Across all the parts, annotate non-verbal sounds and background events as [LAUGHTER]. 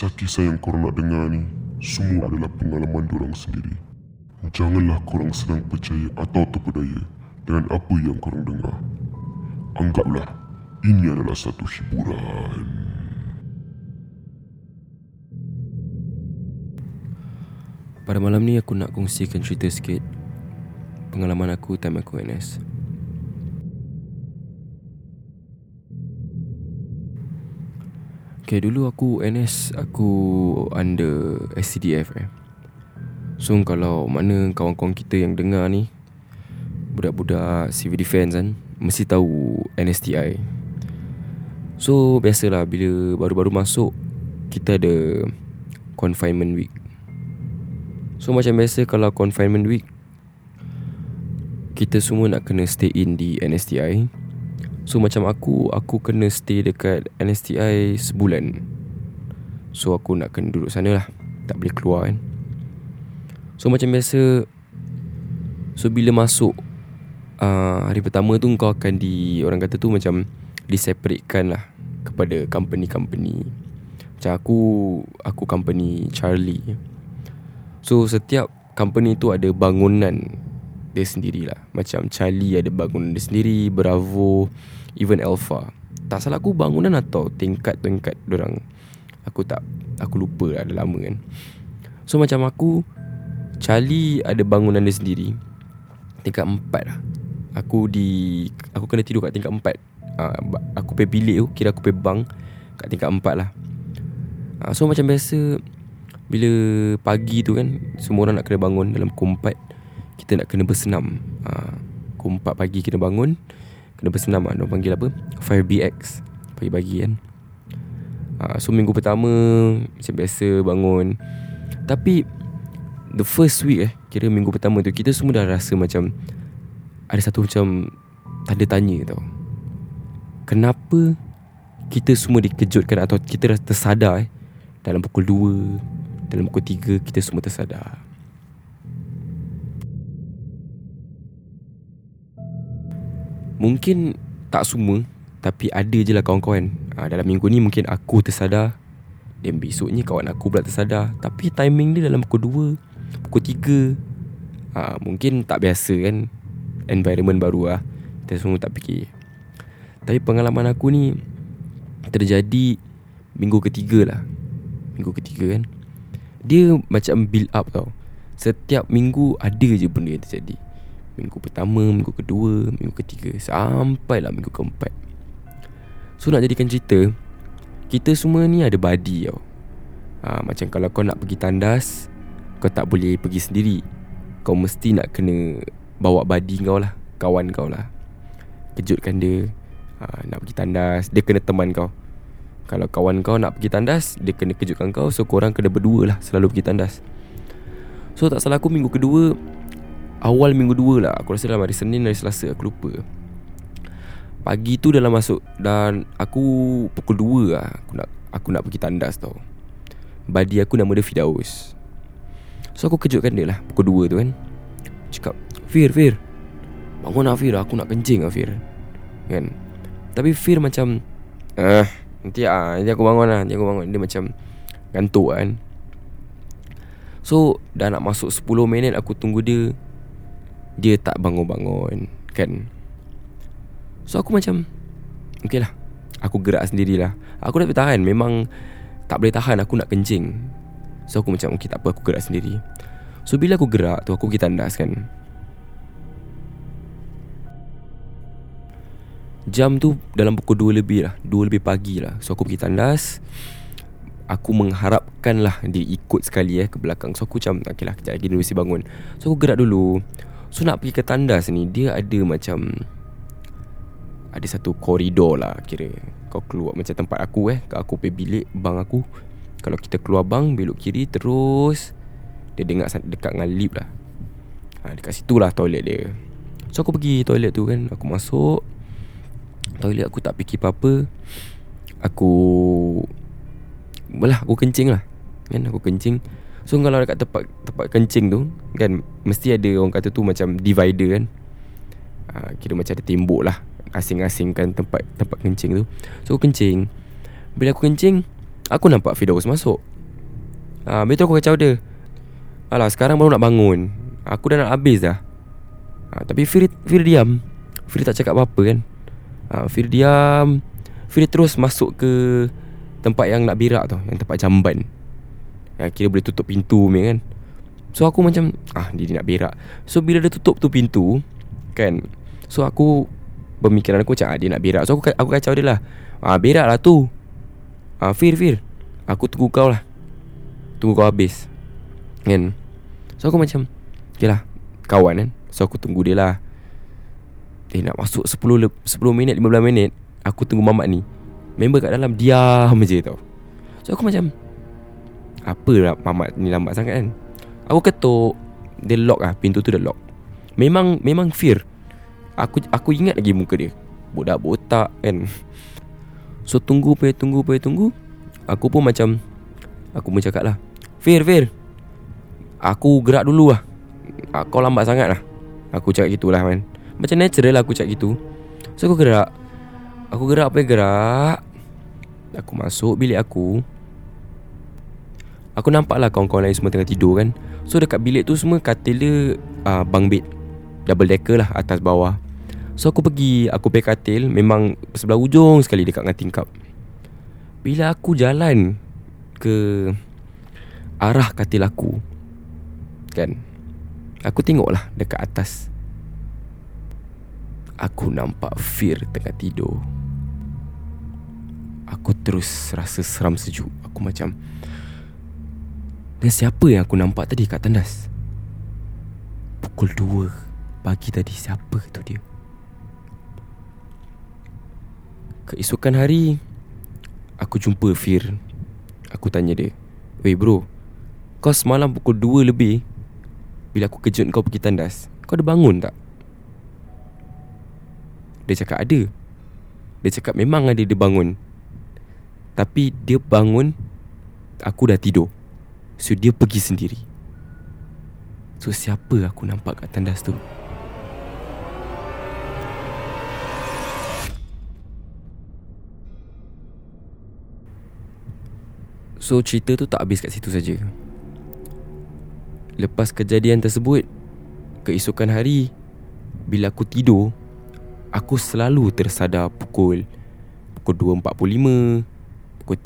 Kisah-kisah yang korang nak dengar ni Semua adalah pengalaman diorang sendiri. Janganlah korang senang percaya atau terpedaya Dengan apa yang korang dengar. Anggaplah Ini adalah satu hiburan. Pada malam ni aku nak kongsikan cerita sikit Pengalaman aku time aku NS Okay dulu aku NS Aku under SCDF eh. So kalau mana kawan-kawan kita yang dengar ni Budak-budak civil defense kan Mesti tahu NSTI So biasalah bila baru-baru masuk Kita ada confinement week. So macam biasa kalau confinement week Kita semua nak kena stay in di NSTI So macam aku Aku kena stay dekat NSTI sebulan. So aku nak kena duduk sana lah. Tak boleh keluar kan? So macam biasa So bila masuk uh, Hari pertama tu kau akan di Orang kata tu macam Diseparatekan lah Kepada company-company. Macam aku Aku company Charlie. So setiap company tu ada bangunan dia sendirilah. Macam Charlie ada bangunan dia sendiri Bravo Even Alpha. Tak salah aku bangunan atau tingkat-tingkat orang Aku tak Aku lupa lah dah lama kan. So macam aku Charlie ada bangunan dia sendiri. Tingkat empat lah. Aku di Aku kena tidur kat tingkat empat. Uh, Aku pergi bilik tu Kira aku pergi bang Kat tingkat empat lah. Uh, So macam biasa bila pagi tu kan Semua orang nak kena bangun dalam pukul 4 Kita nak kena bersenam. Ha, Pukul 4 pagi kena bangun Kena bersenam lah Mereka panggil apa? 5BX Pagi-pagi kan. Ha, So minggu pertama Macam biasa bangun. Tapi The first week eh Kira minggu pertama tu Kita semua dah rasa macam Ada satu macam Tanda tanya tau. Kenapa Kita semua dikejutkan Atau kita rasa tersadar eh? Dalam pukul 2 dalam pukul tiga kita semua tersadar Mungkin tak semua Tapi ada je lah kawan-kawan. Ha, Dalam minggu ni mungkin aku tersadar Dan besoknya kawan aku pula tersadar. Tapi timing dia dalam pukul dua Pukul tiga. Ha, Mungkin tak biasa kan Environment baru lah. Kita semua tak fikir. Tapi pengalaman aku ni Terjadi Minggu ketiga lah. Minggu ketiga kan. Dia macam build up tau. Setiap minggu ada je benda yang terjadi Minggu pertama, minggu kedua, minggu ketiga Sampailah minggu keempat. So nak jadikan cerita Kita semua ni ada body tau. Ha, Macam kalau kau nak pergi tandas Kau tak boleh pergi sendiri. Kau mesti nak kena Bawa body kau lah Kawan kau lah. Kejutkan dia ha, Nak pergi tandas Dia kena teman kau. Kalau kawan kau nak pergi tandas Dia kena kejutkan kau. So korang kena berdua lah Selalu pergi tandas. So tak salah aku minggu kedua Awal minggu dua lah. Aku rasa dalam hari Senin Hari Selasa Aku lupa. Pagi tu dalam masuk Dan aku Pukul dua lah. Aku nak Aku nak pergi tandas tau. Badi aku nama dia Fidaus So aku kejutkan dia lah Pukul dua tu kan. Cakap Fir Fir Bangun lah Fir. Aku nak kencing lah Fir. Kan? Tapi Fir macam Eh Nanti ah nanti aku bangun lah Nanti aku bangun. Dia macam Gantuk kan. So Dah nak masuk 10 minit Aku tunggu dia Dia tak bangun-bangun Kan? So aku macam Okay lah. Aku gerak sendirilah. Aku dah tahan Memang Tak boleh tahan. Aku nak kencing. So aku macam Okay tak apa. Aku gerak sendiri. So bila aku gerak tu Aku pergi tandas kan? Jam tu dalam pukul 2 lebih lah. 2 lebih pagi lah. So aku pergi tandas. Aku mengharapkan lah Dia ikut sekali eh ke belakang. So aku macam Okay lah. Kejap lagi dia mesti bangun. So aku gerak dulu So nak pergi ke tandas ni Dia ada macam Ada satu koridor lah kira. Kau keluar macam tempat aku eh Aku pergi bilik bang aku. Kalau kita keluar bang Belok kiri terus Dia dengar dekat dengan lift lah. Ha, Dekat situ lah toilet dia. So aku pergi toilet tu kan Aku masuk. Toilet aku tak fikir apa-apa. Aku Belah aku kencing lah. Kan aku kencing So kalau dekat tempat tempat kencing tu Kan Mesti ada orang kata tu macam divider kan. Ha, Kira macam ada tembok lah Asing-asing kan tempat tempat kencing tu. So aku kencing. Bila aku kencing Aku nampak Firdaus masuk. Ha, Habis tu aku kacau dia. Alah sekarang baru nak bangun. Aku dah nak habis dah. Ha, Tapi Fir, Fir diam. Fir tak cakap apa-apa kan. Ha, Fir diam. Fir terus masuk ke Tempat yang nak berak tu Yang tempat jamban Yang kira boleh tutup pintu ni kan? So aku macam Ah dia, dia nak berak. So bila dia tutup tu pintu Kan? So aku Pemikiran aku macam ah, Dia nak berak. So aku, aku kacau dia lah. Ah, Berak lah tu. Ah, Fir Fir. Aku tunggu kau lah. Tunggu kau habis. Kan? So aku macam Okay lah Kawan kan? So aku tunggu dia lah. Eh nak masuk 10, 10 minit 15 minit Aku tunggu mamat ni. Member kat dalam Diam je tau. So aku macam Apa lah mamat ni lambat sangat kan? Aku ketuk Dia lock lah Pintu tu dah lock. Memang Memang fear. Aku aku ingat lagi muka dia. Budak botak kan? [LAUGHS] So tunggu pay tunggu pay tunggu. Aku pun macam Aku pun cakap lah Fir Fir Aku gerak dulu lah. Ah, Kau lambat sangat lah. Aku cakap gitulah man. Macam natural lah aku cakap gitu. So aku gerak. Aku gerak apa gerak. Aku masuk bilik aku Aku nampak lah kawan-kawan lain semua tengah tidur kan. So dekat bilik tu semua katil dia uh, Bang bed. Double decker lah atas bawah. So aku pergi Aku pergi katil. Memang sebelah ujung sekali dekat dengan tingkap. Bila aku jalan Ke Arah katil aku Kan Aku tengok lah dekat atas. Aku nampak Fir tengah tidur. Aku terus rasa seram sejuk. Aku macam Dan siapa yang aku nampak tadi kat tandas? Pukul 2 pagi tadi siapa tu dia? Keesokan hari Aku jumpa Fir Aku tanya dia Weh bro Kau semalam pukul 2 lebih Bila aku kejut kau pergi tandas Kau ada bangun tak? Dia cakap ada Dia cakap memang ada dia bangun Tapi dia bangun Aku dah tidur So dia pergi sendiri So siapa aku nampak kat tandas tu? So cerita tu tak habis kat situ saja. Lepas kejadian tersebut Keesokan hari Bila aku tidur Aku selalu tersadar pukul Pukul 2.45 Pukul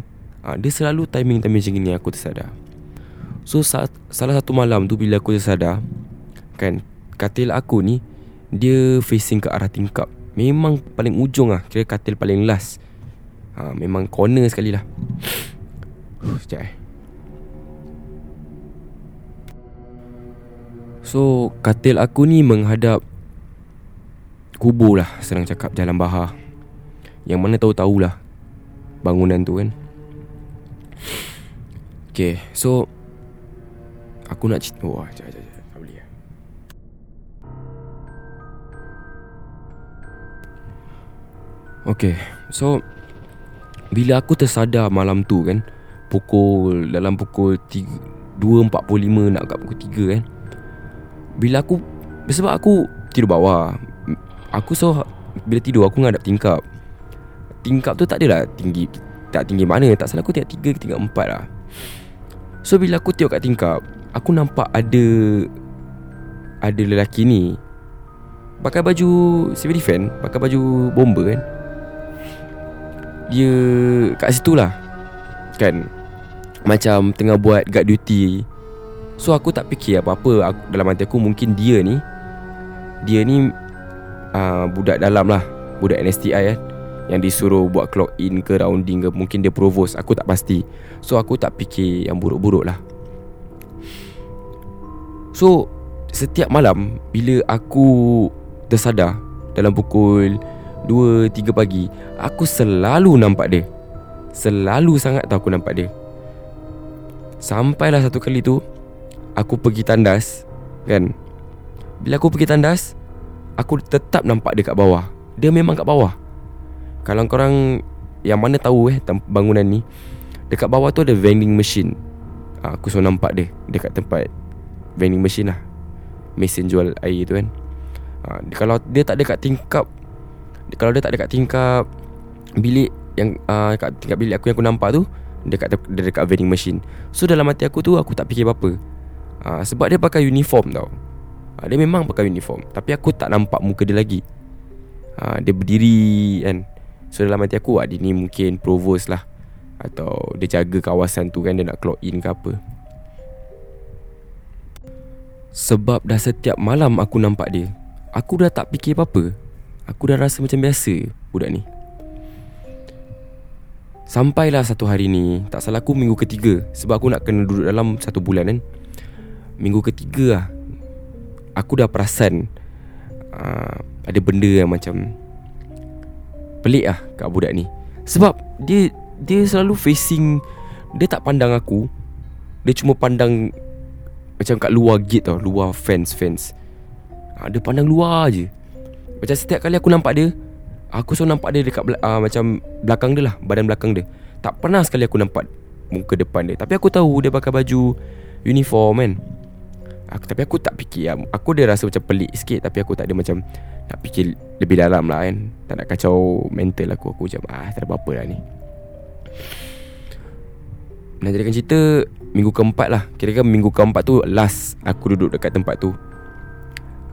3 ha, Dia selalu timing-timing macam ni aku tersadar. So saat, salah satu malam tu bila aku tersadar Kan Katil aku ni Dia facing ke arah tingkap. Memang paling ujung lah Kira katil paling last. Ha, Memang corner sekali lah. Sekejap eh. So katil aku ni menghadap Kubur lah senang cakap Jalan Bahar. Yang mana tahu-tahulah Bangunan tu kan Okay so Aku nak cerita Wah jap jap jap Tak boleh Okay so Bila aku tersadar malam tu kan Pukul Dalam pukul 3, 2.45 nak kat pukul 3 kan bila aku Sebab aku Tidur bawah Aku so Bila tidur aku ngadap tingkap. Tingkap tu tak adalah tinggi Tak tinggi mana Tak salah aku tengok tiga ke tingkat empat lah So bila aku tengok kat tingkap Aku nampak ada Ada lelaki ni Pakai baju Civil defense Pakai baju bomber kan. Dia Kat situ lah Kan. Macam tengah buat guard duty. So aku tak fikir apa-apa aku, Dalam hati aku. Mungkin dia ni Dia ni uh, Budak dalam lah Budak NSTI kan Yang disuruh buat clock in ke rounding ke Mungkin dia provost Aku tak pasti. So aku tak fikir yang buruk-buruk lah. So Setiap malam Bila aku Tersadar Dalam pukul 2-3 pagi Aku selalu nampak dia. Selalu sangat tau aku nampak dia. Sampailah satu kali tu aku pergi tandas kan? Bila aku pergi tandas aku tetap nampak dia kat bawah. Dia memang kat bawah kalau korang yang mana tahu eh bangunan ni dekat bawah tu ada vending machine. Ha, aku so nampak dia dekat tempat vending machine lah. Mesin jual air tu kan. Ha, kalau dia tak ada kat tingkap kalau dia tak ada kat tingkap bilik yang uh, kat tingkap bilik aku yang aku nampak tu Dekat dekat vending machine. So dalam hati aku tu Aku tak fikir apa-apa. Uh, Sebab dia pakai uniform tau. Uh, Dia memang pakai uniform Tapi aku tak nampak muka dia lagi. Uh, Dia berdiri kan So dalam hati aku Dia ni mungkin provost lah. Atau dia jaga kawasan tu kan Dia nak clock in ke apa. Sebab dah setiap malam aku nampak dia Aku dah tak fikir apa-apa. Aku dah rasa macam biasa Budak ni. Sampailah satu hari ni Tak salah aku minggu ketiga Sebab aku nak kena duduk dalam satu bulan kan. Minggu ketiga lah Aku dah perasan uh, Ada benda yang macam Pelik lah kat budak ni. Sebab dia Dia selalu facing Dia tak pandang aku. Dia cuma pandang macam kat luar gate tau Luar fence fence. Ha, Dia pandang luar je Macam setiap kali aku nampak dia Aku selalu nampak dia dekat uh, Macam belakang dia lah Badan belakang dia. Tak pernah sekali aku nampak Muka depan dia. Tapi aku tahu dia pakai baju Uniform kan aku, Tapi aku tak fikir Aku dia rasa macam pelik sikit Tapi aku tak ada macam Nak fikir lebih dalam lah kan. Tak nak kacau mental aku. Aku macam ah tak ada apa-apa lah ni. Nak jadikan cerita Minggu keempat lah. Kira-kira minggu keempat tu Last aku duduk dekat tempat tu.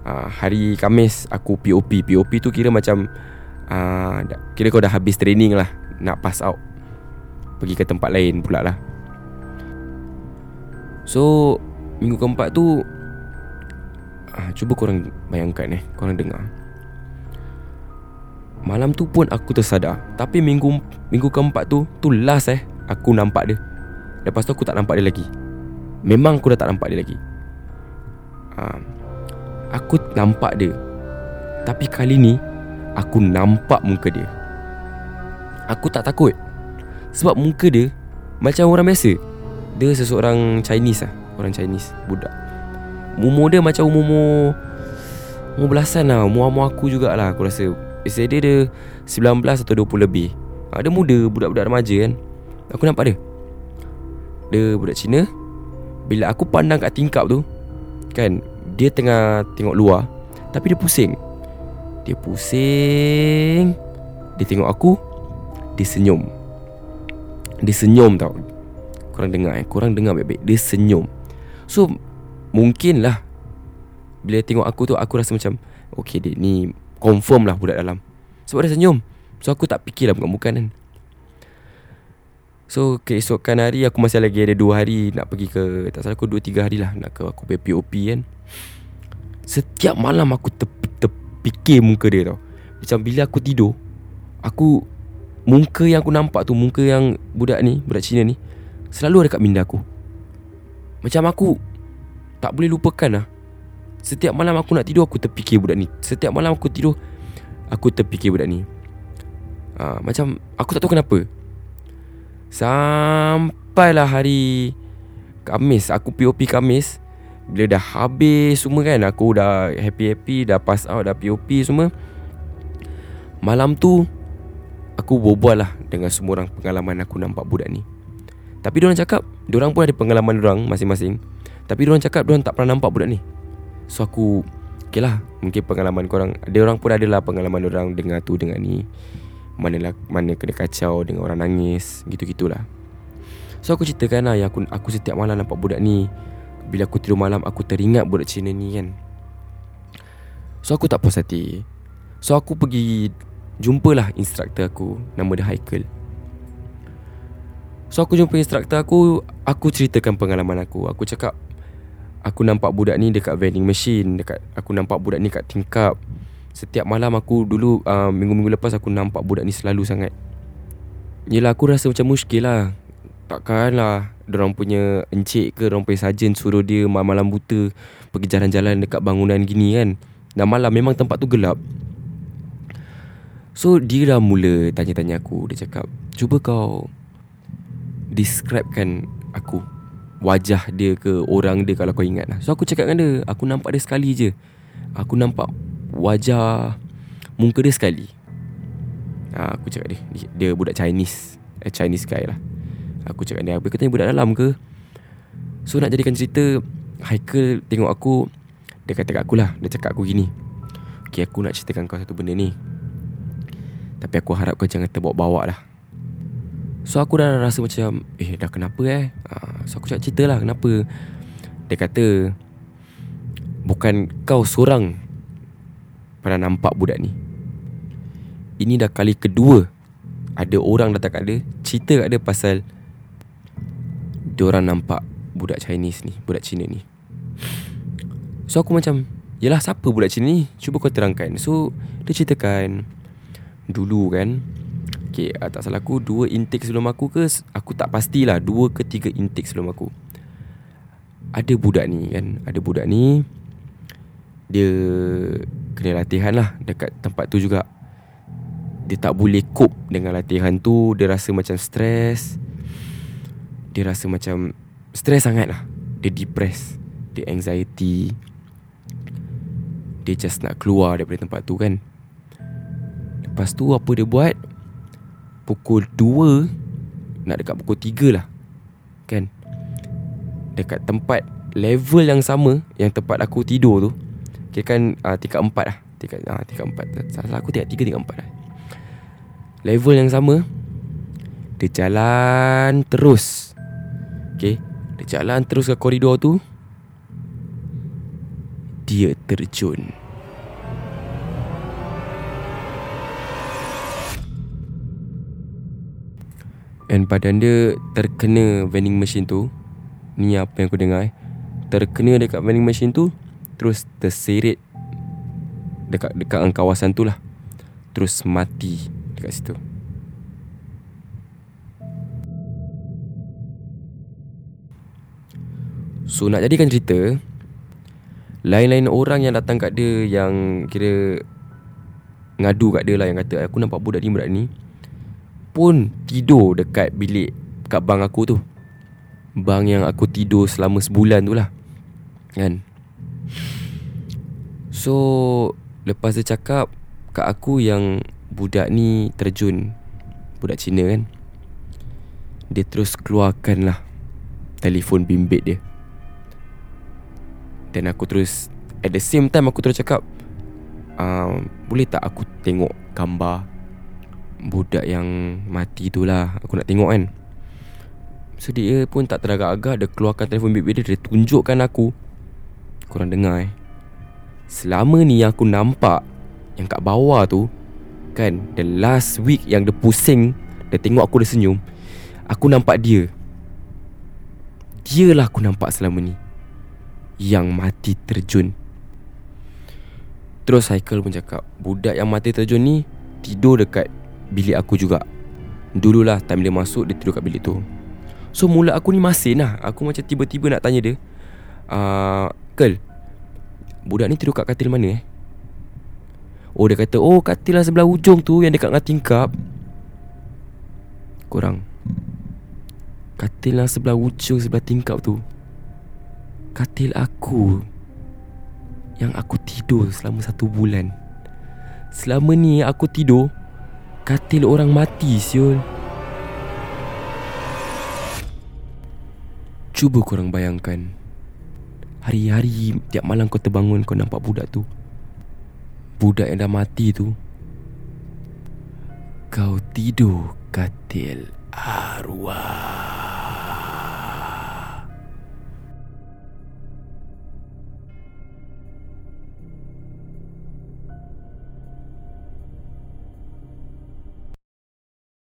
Uh, Hari Kamis Aku POP POP tu kira macam uh, Kira kau dah habis training lah. Nak pass out. Pergi ke tempat lain pula lah. So Minggu keempat tu uh, Cuba korang bayangkan eh Korang dengar. Malam tu pun aku tersadar. Tapi minggu minggu keempat tu Tu last eh Aku nampak dia. Lepas tu aku tak nampak dia lagi. Memang aku dah tak nampak dia lagi. Ha, Aku nampak dia. Tapi kali ni Aku nampak muka dia. Aku tak takut. Sebab muka dia Macam orang biasa. Dia seseorang Chinese lah Orang Chinese Budak. Umur dia macam umur Umur belasan lah. Umur-umur aku jugalah Aku rasa. Biasa dia dia 19 atau 20 lebih. Ha, Dia muda Budak-budak remaja kan. Aku nampak dia. Ada budak Cina. Bila aku pandang kat tingkap tu Kan Dia tengah tengok luar Tapi dia pusing. Dia pusing. Dia tengok aku Dia senyum. Dia senyum tau. Korang dengar eh? Korang dengar baik-baik. Dia senyum So Mungkin lah Bila tengok aku tu Aku rasa macam Okay dia ni Confirm lah budak dalam Sebab dia senyum So aku tak fikir lah bukan-bukan kan So keesokan hari aku masih lagi ada 2 hari nak pergi ke tak salah aku 2 3 hari lah nak ke aku POP kan. Setiap malam aku ter, terfikir muka dia tau. Macam bila aku tidur aku muka yang aku nampak tu muka yang budak ni, budak Cina ni selalu ada kat minda aku. Macam aku tak boleh lupakan lah. Setiap malam aku nak tidur aku terfikir budak ni. Setiap malam aku tidur aku terfikir budak ni. Ha, macam aku tak tahu kenapa. Sampailah hari Kamis Aku POP Kamis Bila dah habis semua kan Aku dah happy-happy Dah pass out Dah POP semua Malam tu Aku berbual lah Dengan semua orang Pengalaman aku nampak budak ni Tapi diorang cakap Diorang pun ada pengalaman diorang Masing-masing. Tapi diorang cakap Diorang tak pernah nampak budak ni. So aku Okay lah Mungkin pengalaman korang Diorang pun adalah pengalaman diorang Dengar tu dengan ni. Mana lah, mana kena kacau dengan orang nangis gitu-gitulah. So aku ceritakan lah yang aku, aku setiap malam nampak budak ni. Bila aku tidur malam aku teringat budak Cina ni kan. So aku tak puas hati. So aku pergi Jumpalah instruktor aku. Nama dia Haikal So aku jumpa instruktor aku Aku ceritakan pengalaman aku. Aku cakap Aku nampak budak ni dekat vending machine dekat Aku nampak budak ni kat tingkap. Setiap malam aku dulu uh, Minggu-minggu lepas aku nampak budak ni selalu sangat. Yelah aku rasa macam muskil lah. Takkan lah Diorang punya encik ke Diorang punya sarjan suruh dia malam-malam buta Pergi jalan-jalan dekat bangunan gini kan. Dan malam memang tempat tu gelap. So dia dah mula tanya-tanya aku. Dia cakap Cuba kau Describekan aku Wajah dia ke orang dia kalau kau ingat lah So aku cakap dengan dia Aku nampak dia sekali je Aku nampak wajah muka dia sekali. Ha, aku cakap dia, dia budak Chinese. Eh, Chinese guy lah. Aku cakap dia, apa katanya budak dalam ke? So nak jadikan cerita, Haikal tengok aku, dia kata kat aku lah, dia cakap aku gini. Okay, aku nak ceritakan kau satu benda ni. Tapi aku harap kau jangan terbawa-bawa lah. So aku dah rasa macam Eh dah kenapa eh? Uh, So aku cakap cerita lah kenapa? Dia kata Bukan kau seorang Pernah nampak budak ni. Ini dah kali kedua Ada orang datang kat dia Cerita kat dia pasal Diorang nampak Budak Chinese ni Budak Cina ni. So aku macam Yelah siapa budak Cina ni? Cuba kau terangkan. So Dia ceritakan Dulu kan Okay uh, tak salah aku Dua intake sebelum aku ke Aku tak pastilah Dua ke tiga intake sebelum aku Ada budak ni kan Ada budak ni dia kena latihan lah dekat tempat tu juga. Dia tak boleh cope dengan latihan tu. Dia rasa macam stres. Dia rasa macam stres sangat lah. Dia depressed. Dia anxiety. Dia just nak keluar daripada tempat tu kan. Lepas tu apa dia buat? Pukul 2 nak dekat pukul 3 lah. Kan? Dekat tempat level yang sama yang tempat aku tidur tu. Kira kan uh, tingkat empat lah Tingkat, uh, tingkat empat Salah aku tingkat tiga, tingkat empat lah Level yang sama Dia jalan terus Okay Dia jalan terus ke koridor tu Dia terjun And badan dia terkena vending machine tu Ni apa yang aku dengar eh Terkena dekat vending machine tu terus terseret dekat dekat kawasan tu lah. Terus mati dekat situ. So nak jadikan cerita Lain-lain orang yang datang kat dia Yang kira Ngadu kat dia lah Yang kata aku nampak budak ni budak ni Pun tidur dekat bilik Kat bang aku tu. Bang yang aku tidur selama sebulan tu lah Kan? So Lepas dia cakap Kat aku yang Budak ni terjun Budak Cina kan? Dia terus keluarkan lah Telefon bimbit dia. Dan aku terus At the same time aku terus cakap uh, Boleh tak aku tengok gambar Budak yang mati tu lah. Aku nak tengok kan. So dia pun tak teragak-agak Dia keluarkan telefon bimbit dia. Dia tunjukkan aku. Korang dengar eh. Selama ni yang aku nampak Yang kat bawah tu Kan The last week yang dia pusing Dia tengok aku dia senyum Aku nampak dia. Dia lah aku nampak selama ni Yang mati terjun. Terus Haikal pun cakap Budak yang mati terjun ni Tidur dekat bilik aku juga. Dululah time dia masuk Dia tidur kat bilik tu. So mula aku ni masin lah. Aku macam tiba-tiba nak tanya dia uh, Kel Budak ni tidur kat katil mana eh? Oh dia kata Oh katil lah sebelah ujung tu Yang dekat dengan tingkap. Korang Katil lah sebelah ujung Sebelah tingkap tu Katil aku Yang aku tidur Selama satu bulan. Selama ni aku tidur Katil orang mati siul. Cuba korang bayangkan. Hari-hari tiap malam kau terbangun kau nampak budak tu. Budak yang dah mati tu. Kau tidur katil arwah